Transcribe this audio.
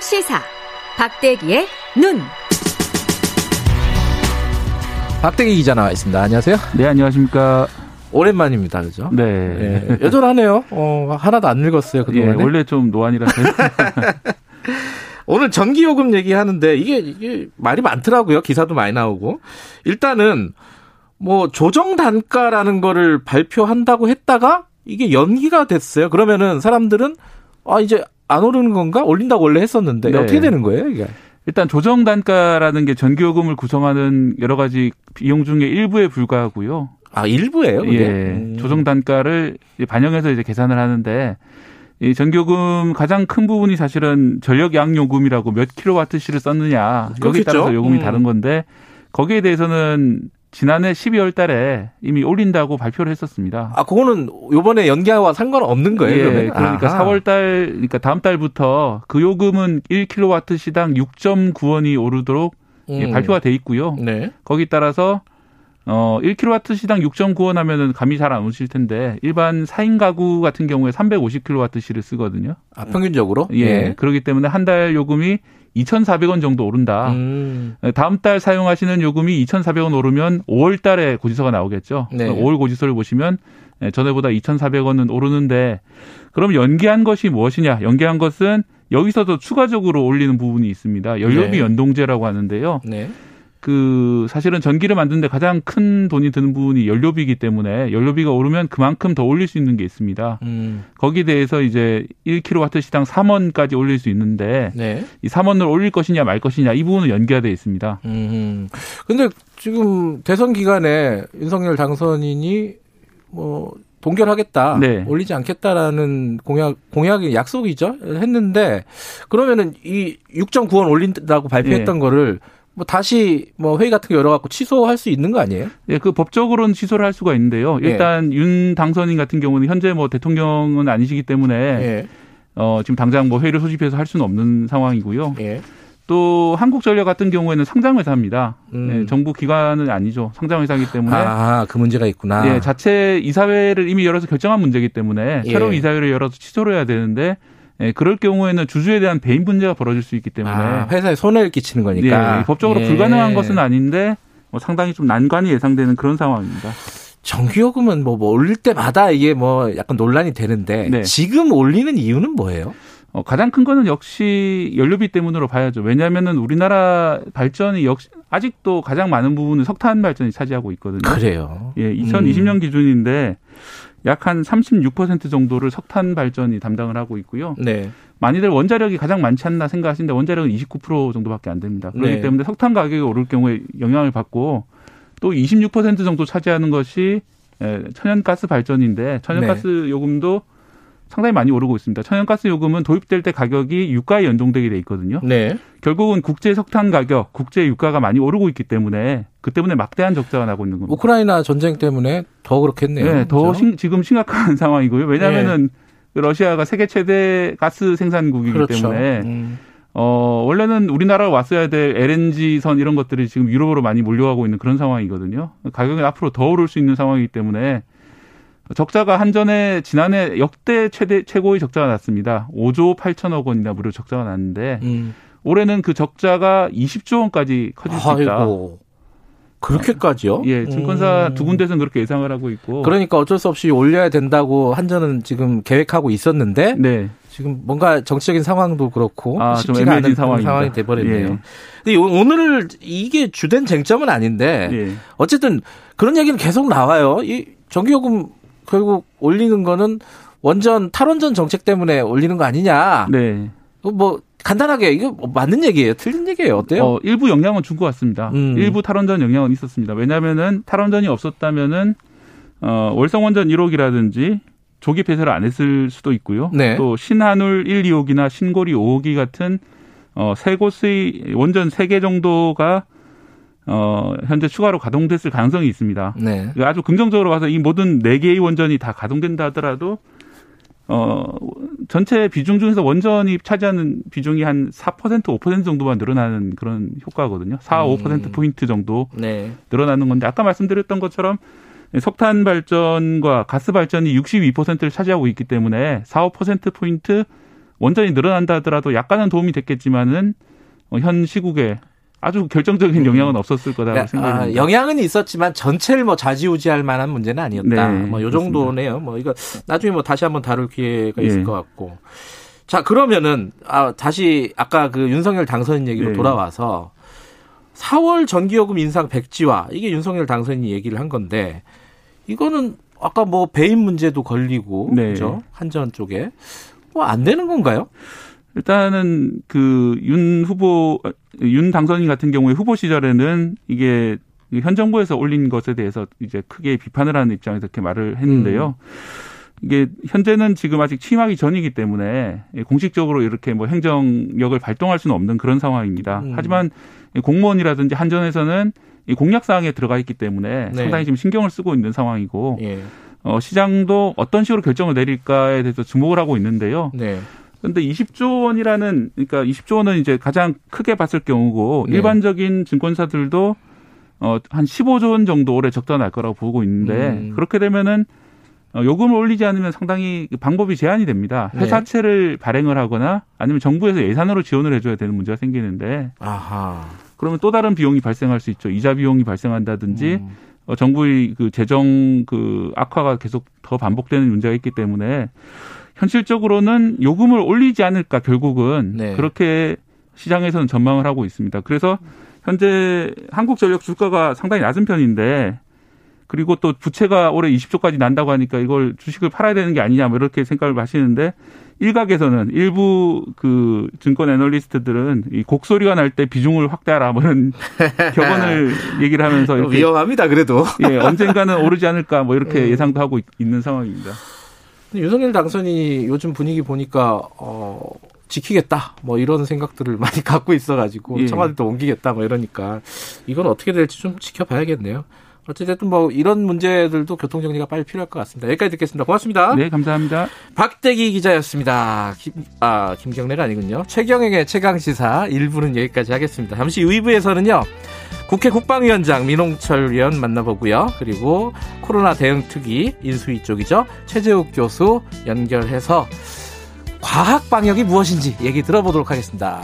시사 박대기의 눈. 박대기 기자 나와 있습니다. 안녕하세요. 네, 안녕하십니까. 오랜만입니다, 그죠? 네. 예, 여전하네요. 어, 하나도 안 늙었어요, 그동안에. 예, 원래 좀 노안이라서. 오늘 전기요금 얘기하는데 이게, 이게 말이 많더라고요. 기사도 많이 나오고. 일단은 뭐 조정 단가라는 거를 발표한다고 했다가 이게 연기가 됐어요. 그러면은 사람들은 아, 이제 안 오르는 건가? 올린다고 원래 했었는데 네. 어떻게 되는 거예요, 이게? 일단 조정 단가라는 게 전기요금을 구성하는 여러 가지 비용 중에 일부에 불과하고요. 아, 일부예요, 그게? 예. 음. 조정 단가를 반영해서 이제 계산을 하는데 이 전기요금 가장 큰 부분이 사실은 전력 양요금이라고 몇 킬로와트시를 썼느냐 여기에 그렇겠죠. 따라서 요금이 음. 다른 건데 거기에 대해서는 지난해 12월 달에 이미 올린다고 발표를 했었습니다. 아, 그거는 요번에 연기와 상관없는 거예요, 예, 그러면? 그러니까 아하. 4월 달, 그러니까 다음 달부터 그 요금은 1kW 시당 6.9원이 오르도록 예, 음. 발표가 돼 있고요. 네. 거기 따라서 어 1kW 시당 6.9원 하면은 감이 잘 안 오실 텐데 일반 4인 가구 같은 경우에 350kWh를 쓰거든요. 아, 평균적으로? 예. 그렇기 때문에 한 달 요금이 2,400원 정도 오른다. 음. 다음 달 사용하시는 요금이 2,400원 오르면 5월 달에 고지서가 나오겠죠. 네. 5월 고지서를 보시면 예, 전에보다 2,400원은 오르는데 그럼 연기한 것이 무엇이냐? 연기한 것은 여기서도 추가적으로 올리는 부분이 있습니다. 연료비 네. 연동제라고 하는데요. 네. 그 사실은 전기를 만드는데 가장 큰 돈이 드는 부분이 연료비이기 때문에 연료비가 오르면 그만큼 더 올릴 수 있는 게 있습니다. 음. 거기에 대해서 이제 1kW 시당 3원까지 올릴 수 있는데 네. 이 3원을 올릴 것이냐 말 것이냐 이 부분은 연기가 돼 있습니다. 음. 근데 지금 대선 기간에 윤석열 당선인이 뭐 동결하겠다, 네. 올리지 않겠다라는 공약 공약이 약속이죠 했는데 그러면은 이 6.9원 올린다고 발표했던 예. 거를 뭐 다시 뭐 회의 같은 거 열어갖고 취소할 수 있는 거 아니에요? 예, 그 법적으로는 취소를 할 수가 있는데요. 예. 일단 윤 당선인 같은 경우는 현재 뭐 대통령은 아니시기 때문에 예. 어 지금 당장 뭐 회의를 소집해서 할 수는 없는 상황이고요. 예. 또 한국전력 같은 경우에는 상장회사입니다. 음. 예, 정부 기관은 아니죠. 상장회사이기 때문에 아, 그 문제가 있구나. 예, 자체 이사회를 이미 열어서 결정한 문제이기 때문에 예. 새로운 이사회를 열어서 취소를 해야 되는데 예, 그럴 경우에는 주주에 대한 배임 문제가 벌어질 수 있기 때문에 아, 회사에 손해를 끼치는 거니까. 예, 법적으로 예. 불가능한 것은 아닌데 뭐 상당히 좀 난관이 예상되는 그런 상황입니다. 전기요금은 뭐, 뭐 올릴 때마다 이게 뭐 약간 논란이 되는데 네. 지금 올리는 이유는 뭐예요? 어, 가장 큰 거는 역시 연료비 때문으로 봐야죠. 왜냐하면은 우리나라 발전이 역시 아직도 가장 많은 부분은 석탄 발전이 차지하고 있거든요. 그래요. 예, 2020년 음. 기준인데 약 한 36% 정도를 석탄 발전이 담당을 하고 있고요. 네. 많이들 원자력이 가장 많지 않나 생각하시는데 원자력은 29% 정도밖에 안 됩니다. 그렇기 네. 때문에 석탄 가격이 오를 경우에 영향을 받고 또 26% 정도 차지하는 것이 에, 천연가스 발전인데 천연가스 네. 요금도 상당히 많이 오르고 있습니다. 천연가스 요금은 도입될 때 가격이 유가에 연동되게 돼 있거든요. 네. 결국은 국제 석탄 가격, 국제 유가가 많이 오르고 있기 때문에 그 때문에 막대한 적자가 나고 있는 겁니다. 우크라이나 전쟁 때문에 더 그렇겠네요. 네, 더 그렇죠? 심- 지금 심각한 상황이고요. 왜냐하면은 러시아가 세계 최대 가스 생산국이기 그렇죠. 때문에 음. 어 원래는 우리나라로 왔어야 될 LNG 선 이런 것들이 지금 유럽으로 많이 몰려가고 있는 그런 상황이거든요. 가격이 앞으로 더 오를 수 있는 상황이기 때문에 적자가 한전에 지난해 역대 최대 최고의 적자가 났습니다. 5조 8천억 원이나 무려 적자가 났는데 음. 올해는 그 적자가 20조 원까지 커질 수 있다. 아이고. 그렇게까지요? 예, 증권사 음. 두 군데서는 그렇게 예상을 하고 있고. 그러니까 어쩔 수 없이 올려야 된다고 한전은 지금 계획하고 있었는데 네. 지금 뭔가 정치적인 상황도 그렇고 아, 좀 쉽지가 않은 상황입니다. 상황이 돼버렸네요. 예. 근데 오- 오늘 이게 주된 쟁점은 아닌데 예. 어쨌든 그런 얘기는 계속 나와요. 이 전기요금 결국 올리는 거는 원전 탈원전 정책 때문에 올리는 거 아니냐. 네. 그거 뭐 간단하게 이거 뭐 맞는 얘기예요, 틀린 얘기예요, 어때요? 어, 일부 영향은 준 것 같습니다. 음. 일부 탈원전 영향은 있었습니다. 왜냐하면은 탈원전이 없었다면은 어, 월성원전 1호기라든지 조기 폐쇄를 안 했을 수도 있고요. 네. 또 신한울 1, 2호기나 신고리 5호기 같은 어, 세 곳의 원전 세 개 정도가 어, 현재 추가로 가동됐을 가능성이 있습니다. 네. 아주 긍정적으로 봐서 이 모든 네 개의 원전이 다 가동된다 하더라도 어 전체 비중 중에서 원전이 차지하는 비중이 한 4% 5% 정도만 늘어나는 그런 효과거든요. 4, 음. 5% 포인트 정도 네. 늘어나는 건데 아까 말씀드렸던 것처럼 석탄 발전과 가스 발전이 62%를 차지하고 있기 때문에 4, 5% 포인트 원전이 늘어난다 하더라도 약간은 도움이 됐겠지만은 어, 현 시국에 아주 결정적인 영향은 없었을 거다라고 그러니까, 생각합니다. 아, 영향은 있었지만 전체를 뭐 좌지우지할 만한 문제는 아니었다. 네, 뭐요 정도네요. 뭐 이거 나중에 뭐 다시 한번 다룰 기회가 예. 있을 것 같고. 자 그러면은 아 다시 아까 그 윤석열 당선인 얘기로 네. 돌아와서 4월 전기요금 인상 백지화 이게 윤석열 당선인이 얘기를 한 건데 이거는 아까 뭐 배임 문제도 걸리고 네. 그죠 한전 쪽에 뭐 안 되는 건가요? 일단은 그 윤 후보 윤 당선인 같은 경우에 후보 시절에는 이게 현 정부에서 올린 것에 대해서 이제 크게 비판을 하는 입장에서 이렇게 말을 했는데요. 이게 현재는 지금 아직 취임하기 전이기 때문에 공식적으로 이렇게 뭐 행정력을 발동할 수는 없는 그런 상황입니다. 음. 하지만 공무원이라든지 한전에서는 이 공약 사항에 들어가 있기 때문에 네. 상당히 지금 신경을 쓰고 있는 상황이고 예. 어, 시장도 어떤 식으로 결정을 내릴까에 대해서 주목을 하고 있는데요. 네. 근데 20조 원이라는 그러니까 20조 원은 이제 가장 크게 봤을 경우고 네. 일반적인 증권사들도 어한 15조 원 정도 올해 적자 날 거라고 보고 있는데 음. 그렇게 되면은 어, 요금을 올리지 않으면 상당히 그 방법이 제한이 됩니다. 네. 회사채를 발행을 하거나 아니면 정부에서 예산으로 지원을 해줘야 되는 문제가 생기는데 아하. 그러면 또 다른 비용이 발생할 수 있죠. 이자 비용이 발생한다든지 음. 어, 정부의 그 재정 그 악화가 계속 더 반복되는 문제가 있기 때문에 현실적으로는 요금을 올리지 않을까 결국은 네. 그렇게 시장에서는 전망을 하고 있습니다. 그래서 현재 한국전력 주가가 상당히 낮은 편인데 그리고 또 부채가 올해 20조까지 난다고 하니까 이걸 주식을 팔아야 되는 게 아니냐 뭐 이렇게 생각을 하시는데 일각에서는 일부 그 증권 애널리스트들은 이 곡소리가 날 때 비중을 확대하라 뭐 이런 격언을 얘기를 하면서 위험합니다. 그래도. 예, 언젠가는 오르지 않을까 뭐 이렇게 음. 예상도 하고 있- 있는 상황입니다. 근데 윤석열 당선인이 요즘 분위기 보니까 어 지키겠다 뭐 이런 생각들을 많이 갖고 있어가지고 예. 청와대도 옮기겠다 뭐 이러니까 이건 어떻게 될지 좀 지켜봐야겠네요. 어쨌든 뭐 이런 문제들도 교통 정리가 빨리 필요할 것 같습니다. 여기까지 듣겠습니다. 고맙습니다. 네, 감사합니다. 박대기 기자였습니다. 김, 아 김경래가 아니군요. 최경영의 최강 시사 1부는 여기까지 하겠습니다. 잠시 2부에서는요. 국회 국방위원장 민홍철 위원 만나보고요. 그리고 코로나 대응 특위 인수위 쪽이죠. 최재욱 교수 연결해서 과학 방역이 무엇인지 얘기 들어보도록 하겠습니다.